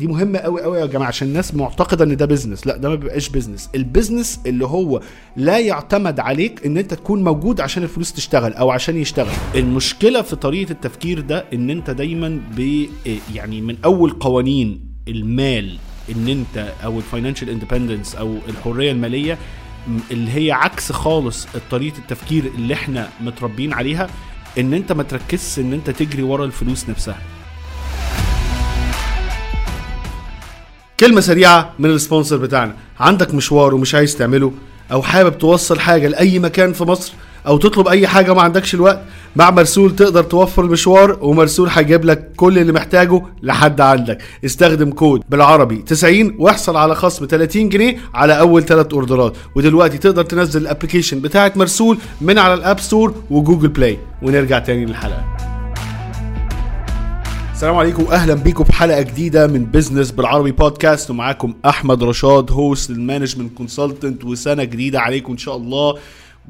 دي مهمة قوي قوي يا جماعة عشان الناس معتقدة إن ده business لا ده ما بيبقاش business ال business اللي هو لا يعتمد عليك إن أنت تكون موجود عشان الفلوس تشتغل أو عشان يشتغل. المشكلة في طريقة التفكير ده إن أنت دايما ب يعني من أول قوانين المال إن أنت أو ال financial independence أو الحرية المالية اللي هي عكس خالص طريقة التفكير اللي إحنا متربيين عليها إن أنت ما تركزش إن أنت تجري ورا الفلوس نفسها. كلمة سريعة من ال sponsor بتاعنا. عندك مشوار ومش عايز تعمله أو حابب توصل حاجة لأي مكان في مصر أو تطلب أي حاجة ما عندكش الوقت مع مرسول تقدر توفر المشوار ومرسول هيجيب لك كل اللي محتاجه لحد عندك. استخدم كود بالعربي 90 واحصل على خصم 30 جنيه على أول ثلاث order ات. ودلوقتي تقدر تنزل ال application بتاعت مرسول من على ال App Store و Google Play. ونرجع تاني للحلقة. السلام عليكم واهلا بيكم في حلقة جديدة من business بالعربي بودكاست ومعاكم أحمد رشاد host ال management consultant وسنة جديدة عليكم إن شاء الله.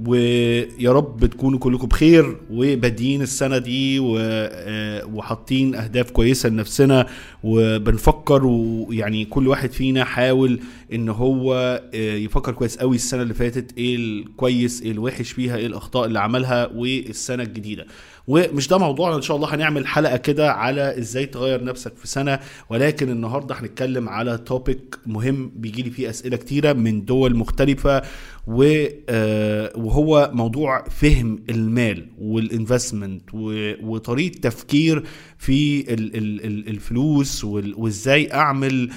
ويا رب تكونوا كلكم بخير وبادئين السنة دي آه، وحاطين أهداف كويسة لنفسنا. وبنفكر ويعني كل واحد فينا حاول إن هو آه، يفكر كويس قوي السنة اللي فاتت إيه الكويس إيه الوحش فيها إيه الأخطاء اللي عملها والسنة الجديدة. ومش ده موضوعنا. إن شاء الله هنعمل حلقة كده على إزاي تغير نفسك في سنة. ولكن النهارده هنتكلم على topic مهم بيجي لي فيه أسئلة كتيرة من دول مختلفة آه، وهو موضوع فهم المال وال investment وطريقة تفكير في ال- ال- ال- الفلوس وإزاي أعمل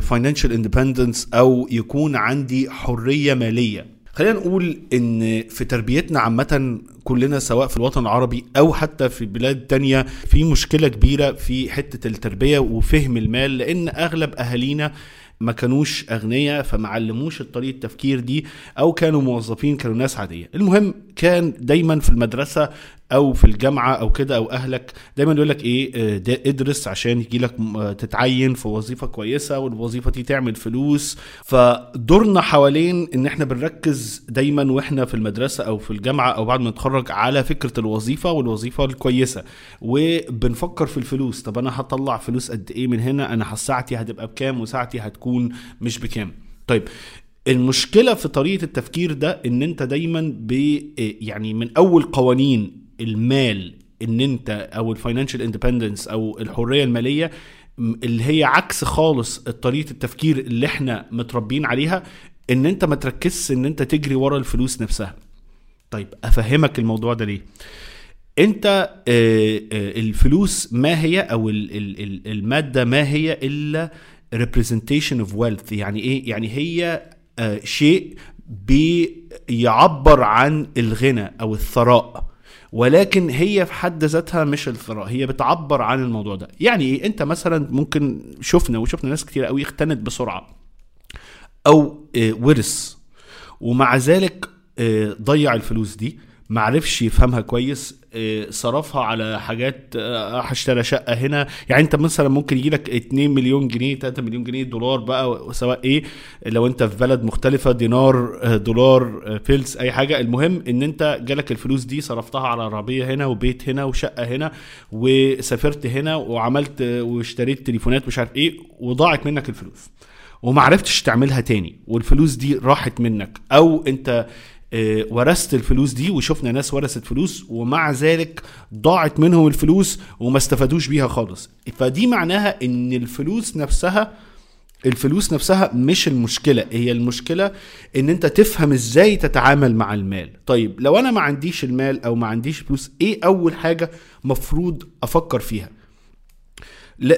financial independence أو يكون عندي حرية مالية. خلينا نقول إن في تربيتنا عامة كلنا سواء في الوطن العربي أو حتى في بلاد تانية في مشكلة كبيرة في حتة التربية وفهم المال لأن أغلب أهالينا ما كانوش أغنياء فما علموش الطريقة التفكير دي أو كانوا موظفين كانوا ناس عادية. المهم كان دايما في المدرسة أو في الجامعة أو كده أو أهلك دايما يقول لك إيه آه، ادرس عشان يجي لك تتعين في وظيفة كويسة والوظيفة دي تعمل فلوس. فدورنا حوالين إن إحنا بنركز دايما وإحنا في المدرسة أو في الجامعة أو بعد ما نتخرج على فكرة الوظيفة والوظيفة الكويسة. وبنفكر في الفلوس طب أنا هطلع فلوس قد إيه من هنا؟ أنا ساعتي هتبقى بكام وساعتي هتكون مش بكام؟ طيب المشكلة في طريقة التفكير ده إن أنت دايما ب يعني من أول قوانين المال إن أنت أو ال financial independence أو الحرية المالية اللي هي عكس خالص طريقة التفكير اللي إحنا متربيين عليها إن أنت ما تركزش إن أنت تجري ورا الفلوس نفسها. طيب أفهمك الموضوع ده ليه؟ أنت آه، آه، الفلوس ما هي أو ال- ال- ال- المادة ما هي إلا representation of wealth يعني إيه؟ يعني هي آه، شيء بيعبر عن الغنى أو الثراء. ولكن هي في حد ذاتها مش الثراء هي بتعبر عن الموضوع ده. يعني إيه؟ أنت مثلا ممكن شفنا وشفنا ناس كتير قوي اختنت بسرعة أو آه، ورث ومع ذلك آه، ضيع الفلوس دي. معرفش يفهمها كويس آه، صرفها على حاجات آه، هشتري شقة هنا. يعني انت مثلا ممكن يجي لك 2 مليون جنيه 3 مليون جنيه دولار بقى سواء إيه لو انت في بلد مختلفة دينار آه، دولار فلس اي حاجة. المهم ان انت جالك الفلوس دي صرفتها على عربيه هنا وبيت هنا وشقة هنا وسافرت هنا وعملت واشتريت تليفونات مش عارف إيه وضاعت منك الفلوس وما عرفتش تعملها تاني والفلوس دي راحت منك أو انت ورثت الفلوس دي وشفنا ناس ورثت فلوس ومع ذلك ضاعت منهم الفلوس وما استفادوش بيها خالص. فدي معناها إن الفلوس نفسها الفلوس نفسها مش المشكلة هي المشكلة إن أنت تفهم إزاي تتعامل مع المال. طيب لو أنا ما عنديش المال أو ما عنديش فلوس إيه أول حاجة مفروض أفكر فيها؟ لا.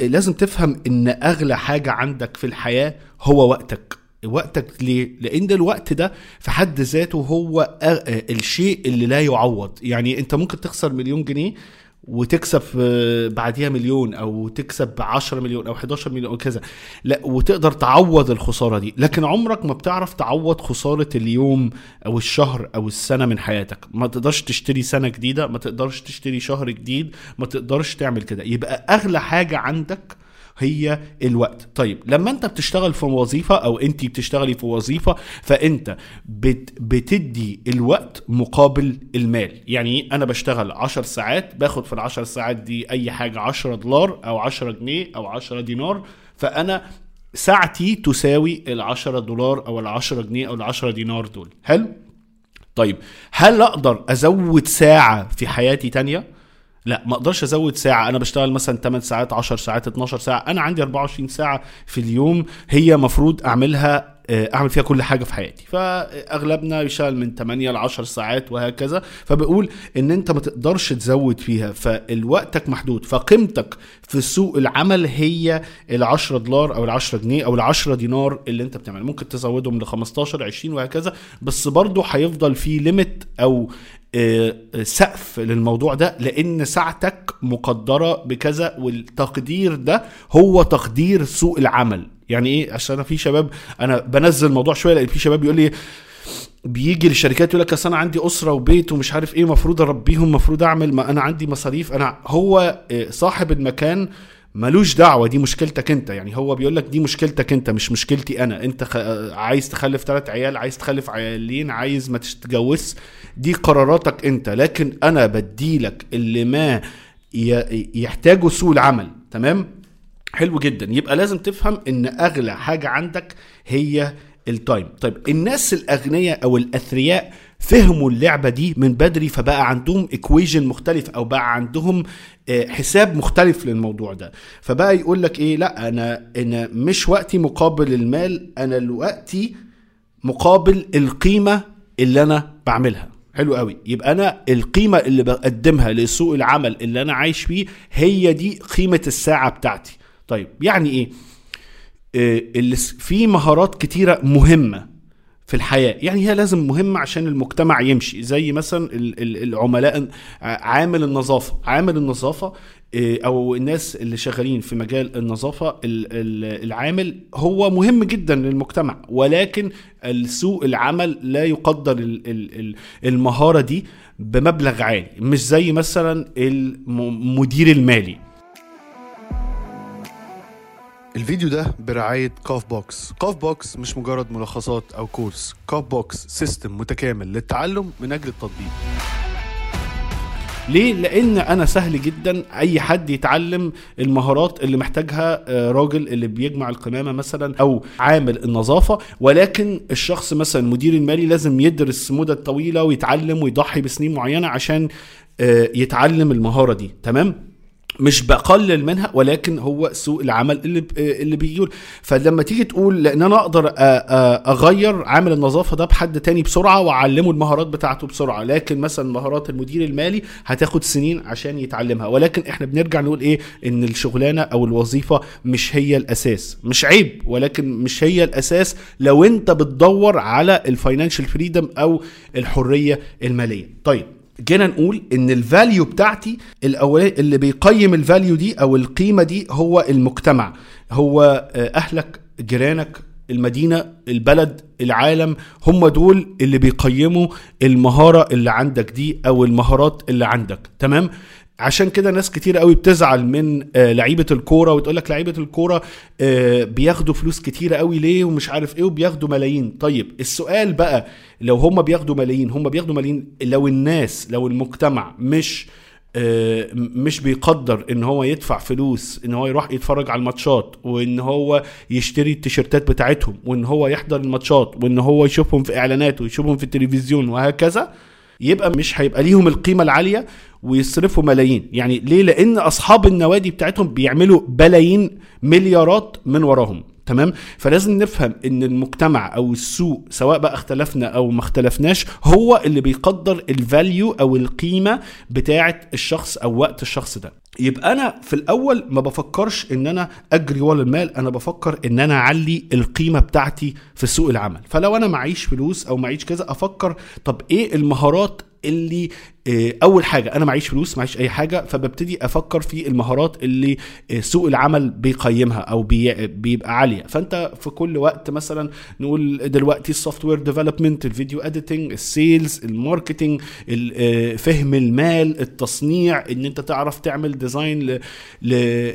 لازم تفهم إن أغلى حاجة عندك في الحياة هو وقتك. وقتك ليه؟ لأن الوقت ده في حد ذاته هو. الشيء اللي لا يعوض يعني أنت ممكن تخسر مليون جنيه وتكسب آه، بعديها مليون أو تكسب 10 مليون أو 11 مليون أو كذا لا وتقدر تعوض الخسارة دي لكن عمرك ما بتعرف تعوض خسارة اليوم أو الشهر أو السنة من حياتك ما تقدرش تشتري سنة جديدة ما تقدرش تشتري شهر جديد ما تقدرش تعمل كده يبقى أغلى حاجة عندك هي الوقت. طيب لما انت بتشتغل في وظيفة أو انت بتشتغلي في وظيفة فانت بت بتدي الوقت مقابل المال. يعني أنا بشتغل 10 ساعات باخد في العشر ساعات دي اي حاجة 10 دولار أو 10 جنيه أو 10 دينار. فانا ساعتي تساوي ال 10 دولار أو ال 10 جنيه أو ال 10 دينار دول. حلو؟ طيب هل أقدر ازود ساعة في حياتي تانية؟ لا ما أقدرش ازود ساعة. أنا بشتغل مثلا 8 ساعات 10 ساعات 12 ساعة. أنا عندي 24 ساعة في اليوم هي مفروض اعملها أعمل فيها كل حاجة في حياتي. فأغلبنا بيشتغل من 8 ل 10 ساعات وهكذا. فبقول إن أنت ما تقدرش تزود فيها فالوقتك محدود فقيمتك في سوق العمل هي ال 10 دولار أو ال 10 جنيه أو ال 10 دينار اللي أنت بتعمل ممكن تزودهم ل 15 20 وهكذا. بس برضه هيفضل في ليميت أو آه، سقف للموضوع ده لأن ساعتك مقدرة بكذا والتقدير ده هو تقدير سوق العمل. يعني إيه؟ عشان أنا في شباب أنا بنزل الموضوع شوية لأن في شباب يقول لي بيجي للشركات يقول لك أصل أنا عندي أسرة وبيت ومش عارف إيه المفروض أربيهم المفروض أعمل ما أنا عندي مصاريف. أنا هو آه، صاحب المكان ملوش دعوة دي مشكلتك أنت. يعني هو بيقول لك دي مشكلتك أنت مش مشكلتي أنا. أنت خ... عايز تخلف ثلاث عيال عايز تخلف عيالين عايز ما تتجوز. دي قراراتك أنت. لكن أنا بديلك اللي ما ي... يحتاجه سوق العمل. تمام؟ حلو جدا. يبقى لازم تفهم إن أغلى حاجة عندك هي ال time طيب الناس الأغنياء أو الأثرياء فهموا اللعبة دي من بدري فبقى عندهم equation مختلف أو بقى عندهم آه، حساب مختلف للموضوع ده. فبقى يقول لك إيه لأ أنا أنا مش وقتي مقابل المال أنا الوقتي مقابل القيمة اللي أنا بعملها. حلو قوي. يبقى أنا القيمة اللي بقدمها لسوق العمل اللي أنا عايش فيه هي دي قيمة الساعة بتاعتي. طيب يعني إيه؟ آه، اللي في مهارات كتيرة مهمة في الحياة. يعني هي لازم مهمة عشان المجتمع يمشي. زي مثلا العملاء عامل النظافة. عامل النظافة آه، أو الناس اللي شغالين في مجال النظافة العامل هو مهم جدا للمجتمع. ولكن السوق العمل لا يقدر المهارة دي بمبلغ عالي. مش زي مثلا المدير المالي. الفيديو ده برعاية كاف بوكس كاف بوكس مش مجرد ملخصات أو كورس. كاف بوكس system متكامل للتعلم من أجل التطبيق. ليه؟ لأن أنا سهل جدا أي حد يتعلم المهارات اللي محتاجها آه، راجل اللي بيجمع القمامة مثلا أو عامل النظافة. ولكن الشخص مثلا المدير المالي لازم يدرس مدة طويلة ويتعلم ويضحي بسنين معينة عشان آه، يتعلم المهارة دي. تمام؟ مش بقلل منها ولكن هو سوق العمل اللي اللي بيقول فلما تيجي تقول لأن أنا أقدر أغير عامل النظافة ده بحد تاني بسرعة وأعلمه المهارات بتاعته بسرعة لكن مثلا مهارات المدير المالي هتاخد سنين عشان يتعلمها. ولكن إحنا بنرجع نقول إيه؟ إن الشغلانة أو الوظيفة مش هي الأساس. مش عيب ولكن مش هي الأساس لو أنت بتدور على ال financial freedom أو الحرية المالية. طيب جينا نقول إن ال value بتاعتي الاولاني اللي بيقيم ال value دي أو القيمة دي هو المجتمع. هو آه، أهلك جيرانك المدينة البلد العالم هم دول اللي بيقيموا المهارة اللي عندك دي أو المهارات اللي عندك. تمام؟ عشان كده ناس كتير قوي بتزعل من آه لعيبة الكورة وتقول لك لعيبة الكورة آه بياخدوا فلوس كتيرة قوي ليه ومش عارف إيه وبياخدوا ملايين. طيب السؤال بقى لو هم بياخدوا ملايين هم بياخدوا ملايين لو الناس لو المجتمع مش آه مش بيقدر ان هو يدفع فلوس ان هو يروح يتفرج على الماتشات وان هو يشتري التيشيرتات بتاعتهم وان هو يحضر الماتشات وان هو يشوفهم في اعلانات ويشوفهم في التلفزيون وهكذا يبقى مش هيبقى ليهم القيمة العالية ويصرفوا ملايين. يعني ليه؟ لأن أصحاب النوادي بتاعتهم بيعملوا بلايين مليارات من وراهم. تمام؟ فلازم نفهم إن المجتمع أو السوق سواء بقى اختلفنا أو ما اختلفناش هو اللي بيقدر ال value أو القيمة بتاعه الشخص أو وقت الشخص ده. يبقى أنا في الأول ما بفكرش إن أنا أجري ورا المال أنا بفكر إن أنا أعلي القيمة بتاعتي في سوق العمل. فلو أنا معيش فلوس أو معيش كذا أفكر طب إيه المهارات اللي آه، أول حاجة أنا معيش فلوس معيش أي حاجة فببتدي أفكر في المهارات اللي آه، سوق العمل بيقيمها أو بيبقى عالية. فأنت في كل وقت مثلا نقول دلوقتي ال software development ال video editing ال sales ال marketing فهم المال التصنيع إن أنت تعرف تعمل design.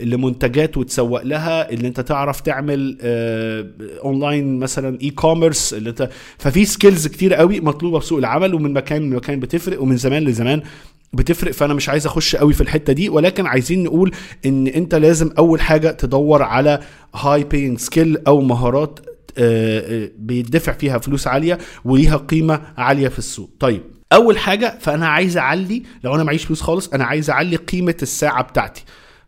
لمنتجات وتسوق لها اللي انت تعرف تعمل آه اونلاين مثلا e-commerce اللي انت ففي skills كتير قوي مطلوبة في سوق العمل ومن مكان من مكان بتفرق ومن زمان لزمان بتفرق فأنا مش عايز أخش قوي في الحتة دي ولكن عايزين نقول إن أنت لازم أول حاجة تدور على high paying skill أو مهارات آه، آه، بيدفع فيها فلوس عالية وليها قيمة عالية في السوق طيب أول حاجة فأنا عايز أعلي لو أنا معيش فلوس خالص أنا عايز أعلي قيمة الساعة بتاعتي.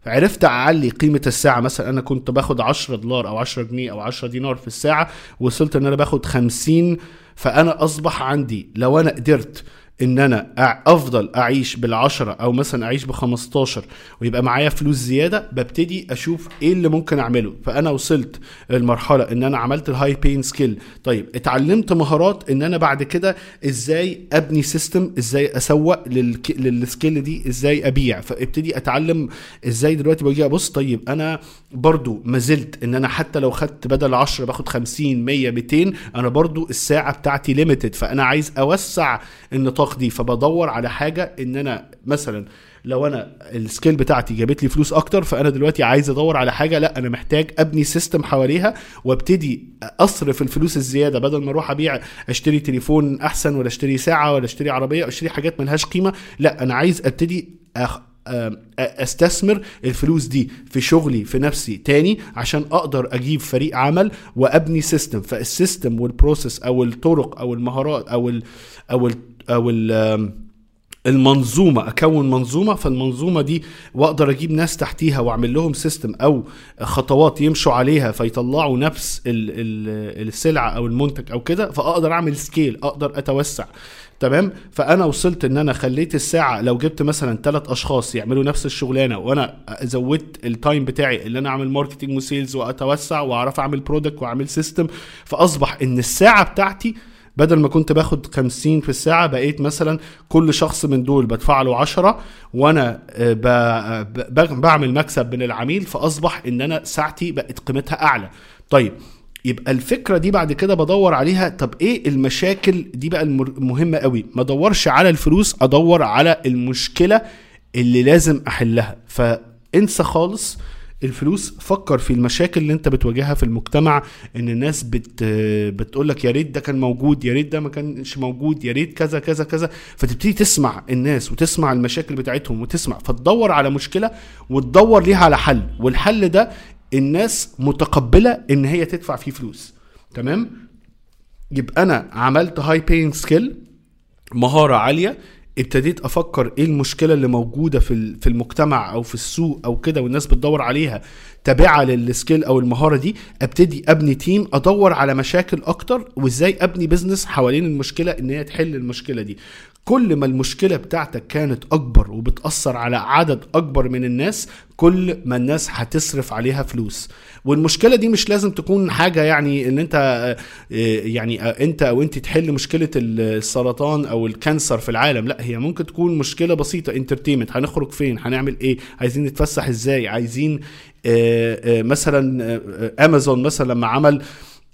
عرفت أعلي قيمة الساعة مثلا أنا كنت باخد 10 دولار أو 10 جنيه أو 10 دينار في الساعة وصلت إن أنا باخد 50 فأنا أصبح عندي لو أنا قدرت إن أنا أفضل أعيش بالعشرة أو مثلا أعيش بخمستاشر ويبقى معايا فلوس زيادة ببتدي أشوف إيه اللي ممكن أعمله. فأنا وصلت المرحلة إن أنا عملت ال high paying skill طيب اتعلمت مهارات إن أنا بعد كده إزاي أبني system إزاي أسوق لل skill دي إزاي أبيع. فابتدي أتعلم إزاي دلوقتي باجي ابص طيب أنا برضو ما زلت إن أنا حتى لو خدت بدل 10 باخد 50 100 200 أنا برضو الساعة بتاعتي limited فأنا عايز أوسع النطاق الارزاق دي فبدور على حاجة إن أنا مثلا لو أنا ال skill بتاعتي جابت لي فلوس أكتر فأنا دلوقتي عايز أدور على حاجة لا أنا محتاج أبني system حواليها وأبتدي أصرف الفلوس الزيادة بدل ما أروح أبيع أشتري تليفون أحسن ولا أشتري ساعة ولا أشتري عربية أو أشتري حاجات ملهاش قيمة لا أنا عايز أبتدي أخ أستثمر الفلوس دي في شغلي في نفسي تاني عشان أقدر أجيب فريق عمل وأبني system فال system وال process أو الطرق أو المهارات أو ال أو ال أو المنظومة أكون منظومة فالمنظومة دي وأقدر أجيب ناس تحتيها وأعمل لهم system أو خطوات يمشوا عليها فيطلعوا نفس السلعة أو المنتج أو كده فأقدر أعمل scale أقدر أتوسع. تمام؟ فأنا وصلت إن أنا خليت الساعة لو جبت مثلا ثلاث أشخاص يعملوا نفس الشغلانة وأنا زودت ال time بتاعي اللي أنا أعمل marketing و sales وأتوسع وأعرف أعمل product وأعمل system فأصبح إن الساعة بتاعتي بدل ما كنت باخد 50 في الساعة بقيت مثلا كل شخص من دول بدفع له 10 وأنا آه، بعمل مكسب من العميل فأصبح إن أنا ساعتي بقت قيمتها أعلى. طيب يبقى الفكرة دي بعد كده بدور عليها. طب إيه المشاكل؟ دي بقى المهمه قوي. ما ادورش على الفلوس أدور على المشكلة اللي لازم أحلها. فانسى خالص الفلوس فكر في المشاكل اللي انت بتواجهها في المجتمع ان الناس بت بتقول لك يا ريت ده كان موجود يا ريت ده ما كانش موجود يا ريت كذا كذا كذا. فتبتدي تسمع الناس وتسمع المشاكل بتاعتهم وتسمع فتدور على مشكلة وتدور ليها على حل. والحل ده الناس متقبلة ان هي تدفع فيه فلوس. تمام؟ يبقى أنا عملت high paying skill مهارة عالية ابتديت أفكر إيه المشكلة اللي موجودة في في المجتمع أو في السوق أو كده والناس بتدور عليها تابعة لل skill أو المهارة دي ابتدي ابني team ادور على مشاكل أكتر وازاي ابني business حوالين المشكلة ان هي تحل المشكلة دي. كل ما المشكلة بتاعتك كانت أكبر وبتأثر على عدد أكبر من الناس كل ما الناس هتصرف عليها فلوس. والمشكلة دي مش لازم تكون حاجة يعني إن أنت آه، يعني آه، أنت أو أنت تحل مشكلة السرطان أو ال cancer في العالم. لا هي ممكن تكون مشكلة بسيطة entertainment هنخرج فين؟ هنعمل إيه؟ عايزين نتفسح إزاي؟ عايزين آه، مثلا امازون مثلا لما عمل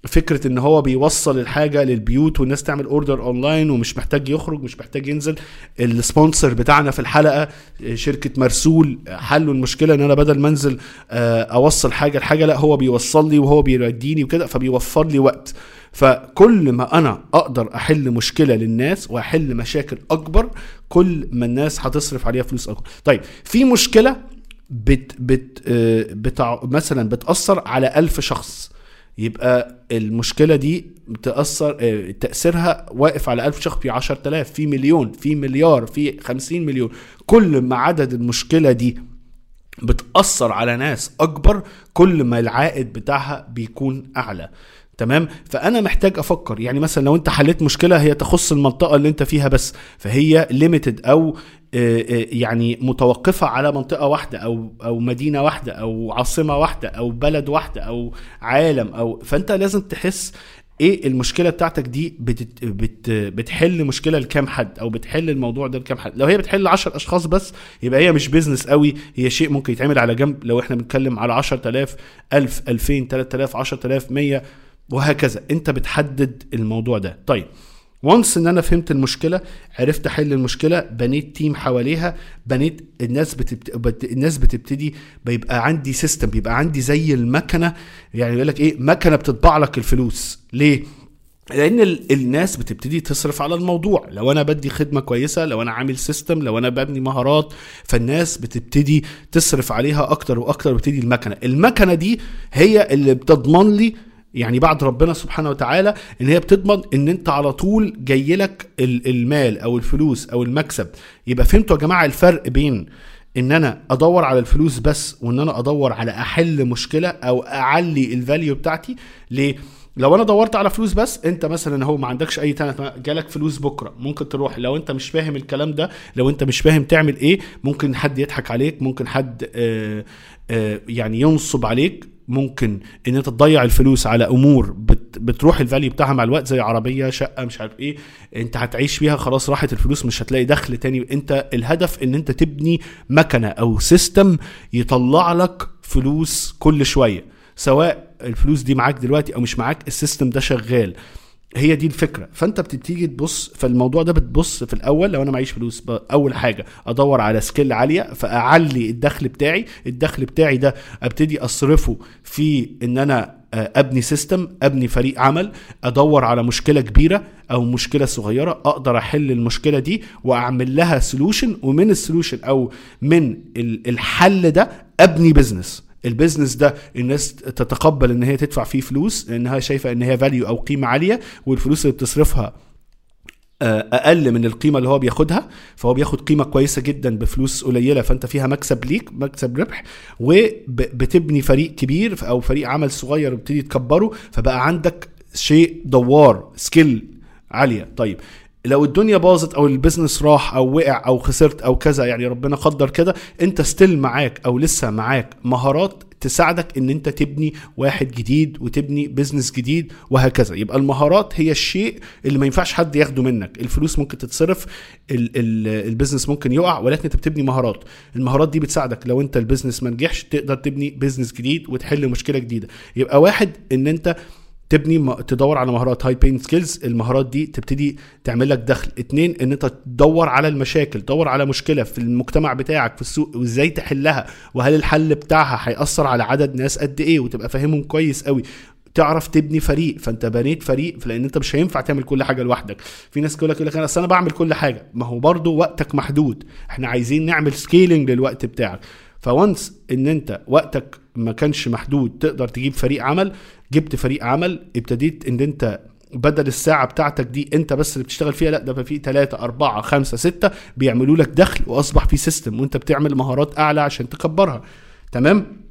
فكرة إن هو بيوصل الحاجة للبيوت والناس تعمل order online ومش محتاج يخرج مش محتاج ينزل. السبونسر بتاعنا في الحلقة شركة مرسول حلوا المشكلة إن أنا بدل ما أنزل آه، أوصل حاجة لحاجه لا هو بيوصل لي وهو بيوديني وكده فبيوفر لي وقت. فكل ما أنا أقدر أحل مشكلة للناس وأحل مشاكل أكبر كل ما الناس هتصرف عليها فلوس أكبر. طيب في مشكلة بت بت آه، بتاع مثلا بتأثر على ألف شخص. يبقى المشكلة دي بتأثر آه، تأثيرها واقف على ألف شخص في عشر تلاف في مليون في مليار في خمسين مليون. كل ما عدد المشكلة دي بتأثر على ناس أكبر كل ما العائد بتاعها بيكون أعلى. تمام؟ فأنا محتاج أفكر. يعني مثلا لو أنت حليت مشكلة هي تخص المنطقة اللي أنت فيها بس فهي ليميتد أو يعني متوقفة على منطقة واحدة أو أو مدينة واحدة أو عاصمة واحدة أو بلد واحدة أو عالم أو فأنت لازم تحس إيه المشكلة بتاعتك دي بت بت بتحل مشكلة لكام حد أو بتحل الموضوع ده لكام حد. لو هي بتحل 10 أشخاص بس يبقى هي مش business قوي هي شيء ممكن يتعمل على جنب. لو إحنا بنتكلم على 10000 1000 2000 3000 10000 100 وهكذا. أنت بتحدد الموضوع ده. طيب once إن أنا فهمت المشكلة عرفت احل المشكلة بنيت team حواليها بنيت الناس بتبت... بت... الناس بتبتدي بيبقى عندي system بيبقى عندي زي المكنة يعني يقول لك إيه مكنة بتطبع لك الفلوس. ليه؟ لأن ال- الناس بتبتدي تصرف على الموضوع. لو أنا بدي خدمة كويسة لو أنا عامل system لو أنا ببني مهارات فالناس بتبتدي تصرف عليها أكتر وأكتر وبتدي المكنة. المكنة دي هي اللي بتضمن لي يعني بعد ربنا سبحانه وتعالى إن هي بتضمن إن أنت على طول جاي لك ال- المال أو الفلوس أو المكسب. يبقى فهمتوا يا جماعة الفرق بين إن أنا أدور على الفلوس بس وإن أنا أدور على أحل مشكلة أو أعلي ال value بتاعتي. ليه؟ لو أنا دورت على فلوس بس أنت مثلا هو ما عندكش أي talent جالك فلوس بكرة ممكن تروح. لو أنت مش فاهم الكلام ده لو أنت مش فاهم تعمل إيه ممكن حد يضحك عليك ممكن حد آه آه يعني ينصب عليك. ممكن إن أنت تضيع الفلوس على أمور بت بتروح ال value بتاعها مع الوقت زي عربية شقة مش عارف إيه أنت هتعيش فيها خلاص راحت الفلوس مش هتلاقي دخل تاني. أنت الهدف إن أنت تبني مكنة أو system يطلع لك فلوس كل شوية سواء الفلوس دي معاك دلوقتي أو مش معاك ال system ده شغال. هي دي الفكرة. فأنت بتبتدي تبص فالموضوع ده بتبص في الأول لو أنا معيش فلوس أول حاجة أدور على skill عالية فأعلي الدخل بتاعي. الدخل بتاعي ده أبتدي أصرفه في إن أنا آه، أبني system أبني فريق عمل أدور على مشكلة كبيرة أو مشكلة صغيرة أقدر أحل المشكلة دي وأعمل لها solution ومن ال solution أو من ال- الحل ده أبني business ال business ده الناس تتقبل إن هي تدفع فيه فلوس لأنها شايفة إن هي value أو قيمة عالية والفلوس اللي بتصرفها آه، أقل من القيمة اللي هو بياخدها فهو بياخد قيمة كويسة جدا بفلوس قليلة فأنت فيها مكسب ليك مكسب ربح وبتبني فريق كبير أو فريق عمل صغير وبتبتدي تكبره فبقى عندك شيء دوار scale عالية. طيب لو الدنيا باظت أو ال business راح أو وقع أو خسرت أو كذا يعني ربنا قدر كده أنت still معاك أو لسه معاك مهارات تساعدك إن أنت تبني واحد جديد وتبني business جديد وهكذا. يبقى المهارات هي الشيء اللي ما ينفعش حد ياخده منك. الفلوس ممكن تتصرف ال- ال- ال business ممكن يقع ولكن أنت بتبني مهارات. المهارات دي بتساعدك. لو أنت ال business ما نجحش تقدر تبني business جديد وتحل مشكلة جديدة. يبقى واحد إن أنت تبني تدور على مهارات high paying skills المهارات دي تبتدي تعمل لك دخل. اتنين ان انت تدور على المشاكل تدور على مشكلة في المجتمع بتاعك في السوق وازاي تحلها وهل الحل بتاعها هيأثر على عدد ناس قد إيه وتبقى فاهمهم كويس قوي. تعرف تبني فريق. فانت بنيت فريق لأن انت مش هينفع تعمل كل حاجة لوحدك. في ناس يقول لك يقول لك أنا أنا بعمل كل حاجة. ما هو برضو وقتك محدود. إحنا عايزين نعمل scaling للوقت بتاعك. ف once ان انت وقتك ما كانش محدود تقدر تجيب فريق عمل جبت فريق عمل ابتديت إن أنت بدل الساعة بتاعتك دي أنت بس اللي بتشتغل فيها لأ ده في ثلاثة أربعة خمسة ستة بيعملوا لك دخل وأصبح في system وأنت بتعمل مهارات أعلى عشان تكبرها تمام؟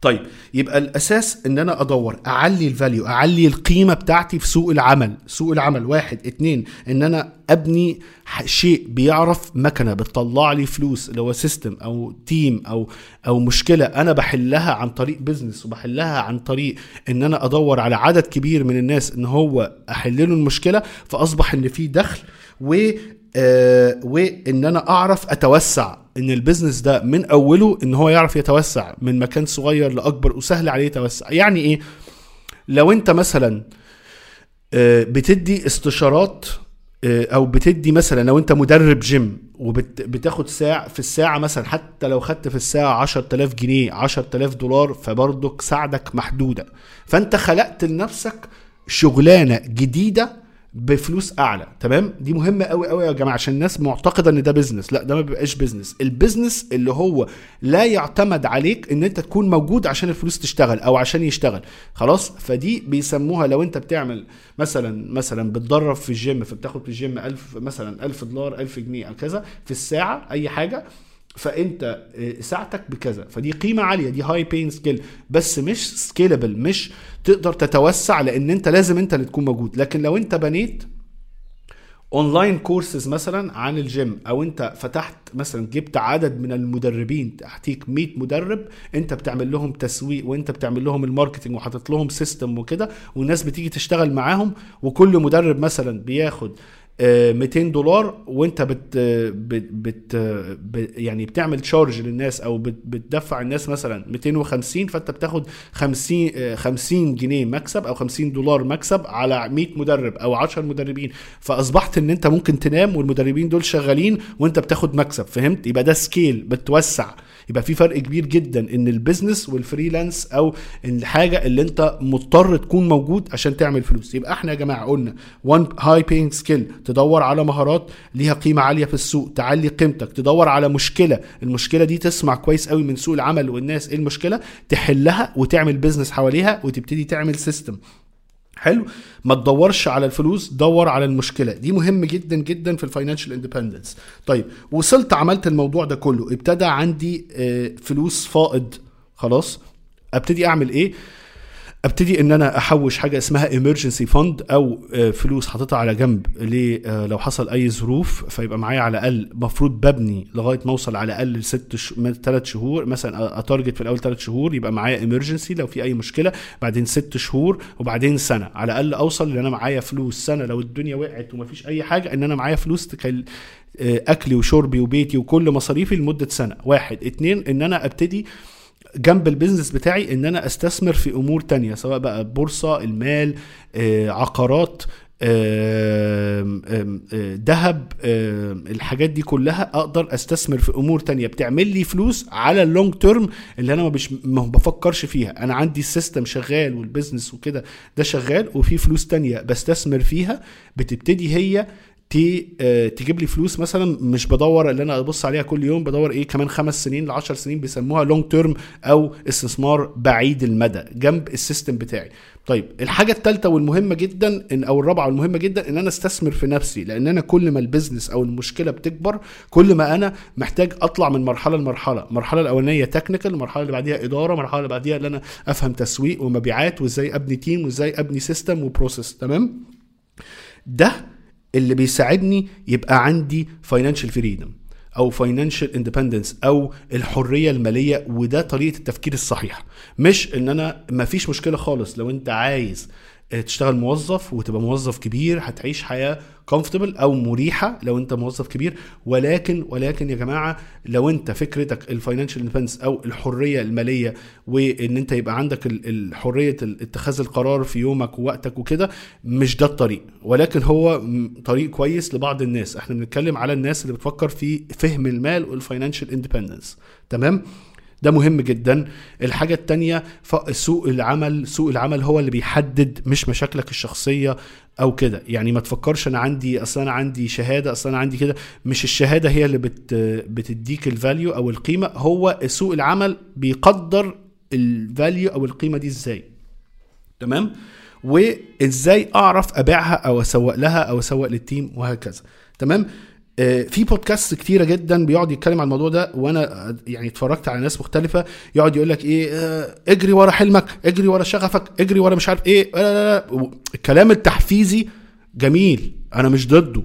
طيب يبقى الأساس إن أنا أدور أعلي ال value أعلي القيمة بتاعتي في سوق العمل. سوق العمل واحد اتنين إن أنا أبني شيء بيعرف مكنة بتطلع لي فلوس اللي هو system أو team أو أو مشكلة أنا بحلها عن طريق business وبحلها عن طريق إن أنا أدور على عدد كبير من الناس إن هو أحل له المشكلة فأصبح إن في دخل و آه وإن أنا أعرف أتوسع إن ال business ده من أوله إن هو يعرف يتوسع من مكان صغير لأكبر وسهل عليه يتوسع. يعني إيه؟ لو أنت مثلا آه، بتدي استشارات آه، أو بتدي مثلا لو أنت مدرب جيم وبتاخد ساعة في الساعة مثلا حتى لو خدت في الساعة 10000 جنيه 10000 دولار فبرضك ساعتك محدودة. فأنت خلقت لنفسك شغلانة جديدة بفلوس أعلى تمام؟ دي مهمة قوي قوي يا جماعة عشان الناس معتقدة إن ده business لأ ده ما بيبقاش business ال business اللي هو لا يعتمد عليك إن أنت تكون موجود عشان الفلوس تشتغل أو عشان يشتغل. خلاص؟ فدي بيسموها لو أنت بتعمل مثلا مثلا بتدرب في الجيم فبتاخد في الجيم 1000 مثلا 1000 دولار 1000 جنيه أو كذا في الساعة أي حاجة فانت آه، ساعتك بكذا. فدي قيمة عالية دي high paying skill بس مش scalable مش تقدر تتوسع لأن انت لازم انت اللي تكون موجود. لكن لو انت بنيت online courses مثلا عن الجيم أو انت فتحت مثلا جبت عدد من المدربين تحتيك 100 مدرب انت بتعمل لهم تسويق وانت بتعمل لهم ال marketing وحاطط لهم system وكده والناس بتيجي تشتغل معاهم وكل مدرب مثلا بياخد 200 دولار وانت بت بت, بت ب- يعني بتعمل charge للناس أو بت بتدفع الناس مثلا 250 فأنت بتاخد 50 آه، 50 جنيه مكسب أو 50 دولار مكسب على 100 مدرب أو 10 مدربين. فأصبحت إن أنت ممكن تنام والمدربين دول شغالين وأنت بتاخد مكسب فهمت؟ يبقى ده scale بتوسع. يبقى في فرق كبير جدا إن ال business وال freelance أو الحاجة اللي أنت مضطر تكون موجود عشان تعمل فلوس. يبقى إحنا يا جماعة قلنا one high paying skill تدور على مهارات ليها قيمة عالية في السوق تعلي قيمتك تدور على مشكلة المشكلة دي تسمع كويس قوي من سوق العمل والناس إيه المشكلة؟ تحلها وتعمل business حواليها وتبتدي تعمل system حلو. ما تدورش على الفلوس دور على المشكلة. دي مهم جدا جدا في ال financial independence طيب وصلت عملت الموضوع ده كله ابتدى عندي آه، فلوس فائض. خلاص ابتدي أعمل إيه؟ أبتدي إن أنا أحوش حاجة اسمها emergency fund أو آه، فلوس حاططها على جنب آه، لو حصل أي ظروف فيبقى معايا على الأقل مفروض ببني لغاية ما أوصل على الأقل ست ش... ثلاث شهور مثلا ا target في الأول ثلاث شهور يبقى معايا emergency لو في أي مشكلة بعدين ست شهور وبعدين سنة على الأقل أوصل إن أنا معايا فلوس سنة لو الدنيا وقعت ومفيش أي حاجة إن أنا معايا فلوس تكل... آه، أكلي وشربي وبيتي وكل مصاريفي لمدة سنة. واحد. اتنين إن أنا أبتدي جنب ال business بتاعي إن أنا أستثمر في أمور تانية سواء بقى بورصة المال آه، عقارات آه، ذهب الحاجات دي كلها أقدر أستثمر في أمور تانية. بتعمل لي فلوس على ال long term اللي أنا ما, ما بفكرش فيها. أنا عندي ال system شغال وال business وكده ده شغال وفي فلوس تانية بستثمر فيها بتبتدي هي تجيب لي فلوس مثلا مش بدور اللي أنا أبص عليها كل يوم بدور إيه كمان خمس سنين ل 10 سنين بيسموها long term أو استثمار بعيد المدى جنب ال system بتاعي. طيب الحاجة الثالثه والمهمة جدا ان أو الرابعة والمهمة جدا إن أنا أستثمر في نفسي لأن أنا كل ما ال business أو المشكلة بتكبر كل ما أنا محتاج أطلع من مرحلة لمرحلة المرحلة الأولانية technical المرحلة اللي بعديها إدارة المرحلة اللي بعديها اللي أنا أفهم تسويق ومبيعات وإزاي أبني team وإزاي أبني system و process تمام؟ ده اللي بيساعدني يبقى عندي financial freedom أو financial independence أو الحرية المالية وده طريقة التفكير الصحيحه مش إن أنا مفيش مشكلة خالص لو أنت عايز تشتغل موظف وتبقى موظف كبير هتعيش حياة comfortable أو مريحة لو أنت موظف كبير. ولكن ولكن يا جماعة لو أنت فكرتك ال financial independence أو الحرية المالية وإن أنت يبقى عندك ال- ال- حرية ال- اتخاذ القرار في يومك ووقتك وكده مش ده الطريق. ولكن هو طريق كويس لبعض الناس. إحنا بنتكلم على الناس اللي بتفكر في فهم المال وال financial independence تمام؟ ده مهم جدا. الحاجة التانية سوق العمل سوق العمل هو اللي بيحدد مش مشاكلك الشخصية أو كده. يعني ما تفكرش أنا عندي أصل أنا عندي شهادة أصل أنا عندي كده. مش الشهادة هي اللي بت بتديك ال value أو القيمة هو سوق العمل بيقدر ال value أو القيمة دي إزاي. تمام؟ وإزاي أعرف أبيعها أو أسوق لها أو أسوق لل team وهكذا. تمام؟ في بودكاست كتيرة جدا بيقعد يتكلم عن الموضوع ده وأنا آه، يعني اتفرجت على ناس مختلفة يقعد يقول لك إيه آه، اجري ورا حلمك اجري ورا شغفك اجري ورا مش عارف إيه لا لا لا. الكلام التحفيزي جميل أنا مش ضده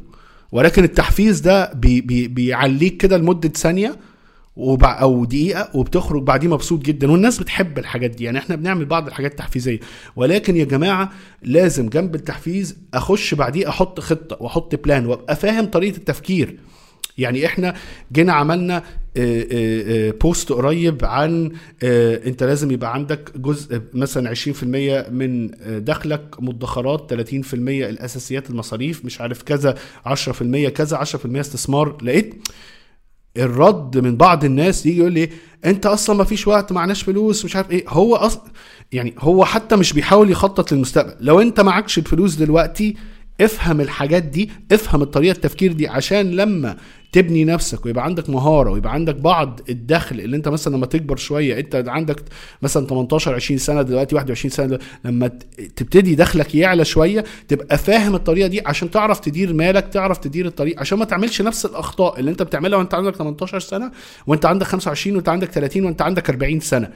ولكن التحفيز ده بي بي بيعليك كده لمدة ثانية وبع... أو دقيقة وبتخرج بعديه مبسوط جدا. والناس بتحب الحاجات دي. يعني إحنا بنعمل بعض الحاجات التحفيزيه ولكن يا جماعة لازم جنب التحفيز أخش بعديه أحط خطة وأحط plan وأبقى فاهم طريقة التفكير. يعني إحنا جينا عملنا آه، آه، آه، post قريب عن آه، أنت لازم يبقى عندك جزء مثلا 20% من آه، دخلك مدخرات 30% الأساسيات المصاريف مش عارف كذا 10% كذا 10% استثمار. لقيت الرد من بعض الناس يجي يقول لي أنت أصلا ما فيش وقت معناش فلوس. مش عارف إيه. هو أصلا يعني هو حتى مش بيحاول يخطط للمستقبل. لو أنت معكش الفلوس دلوقتي افهم الحاجات دي افهم الطريقة التفكير دي عشان لما تبني نفسك ويبقى عندك مهارة ويبقى عندك بعض الدخل اللي انت مثلا لما تكبر شوية انت عندك مثلا 18 20 سنة دلوقتي 21 سنة دلوقتي لما تبتدي دخلك يعلى شوية تبقى فاهم الطريقة دي عشان تعرف تدير مالك تعرف تدير الطريق عشان ما تعملش نفس الأخطاء اللي انت بتعملها وانت عندك 18 سنة وانت عندك 25 وانت عندك 30 وانت عندك 40 سنة.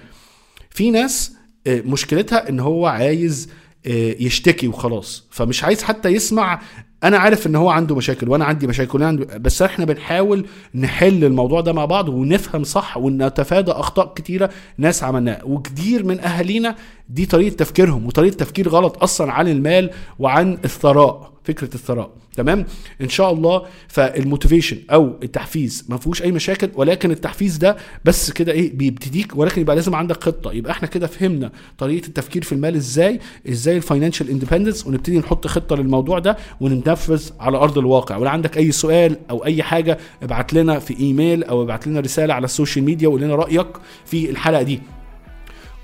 في ناس آه، مشكلتها إن هو عايز آه، يشتكي وخلاص. فمش عايز حتى يسمع أنا عارف إن هو عنده مشاكل وأنا عندي مشاكل وأنا عندي بس إحنا بنحاول نحل الموضوع ده مع بعض ونفهم صح ونتفادى أخطاء كتيرة ناس عملناها. وكتير من أهالينا دي طريقة تفكيرهم وطريقة تفكير غلط أصلا عن المال وعن الثراء. فكرة الثراء. تمام؟ إن شاء الله فال motivation أو التحفيز ما فيهوش أي مشاكل ولكن التحفيز ده بس كده إيه بيبتديك ولكن يبقى لازم عندك خطة. يبقى إحنا كده فهمنا طريقة التفكير في المال إزاي إزاي ال financial independence ونبتدي نحط خطة للموضوع ده وننفذ على أرض الواقع. ولو عندك أي سؤال أو أي حاجة ابعت لنا في إيميل أو ابعت لنا رسالة على ال social media وقول لنا رأيك في الحلقة دي.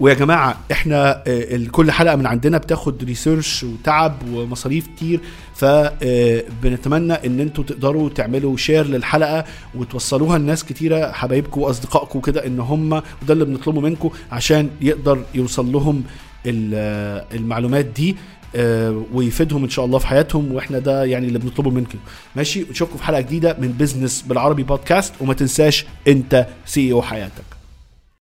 ويا جماعة إحنا آه، كل حلقة من عندنا بتاخد research وتعب ومصاريف كتير فبنتمنى إن أنتوا تقدروا تعملوا share للحلقة وتوصلوها لناس كتيرة حبايبكم وأصدقائكم كده إن هم وده اللي بنطلبه منكم عشان يقدر يوصل لهم ال- المعلومات دي آه، ويفيدهم إن شاء الله في حياتهم وإحنا ده يعني اللي بنطلبه منكم. ماشي؟ نشوفكم في حلقة جديدة من بزنس بالعربي بودكاست وما تنساش أنت CEO حياتك.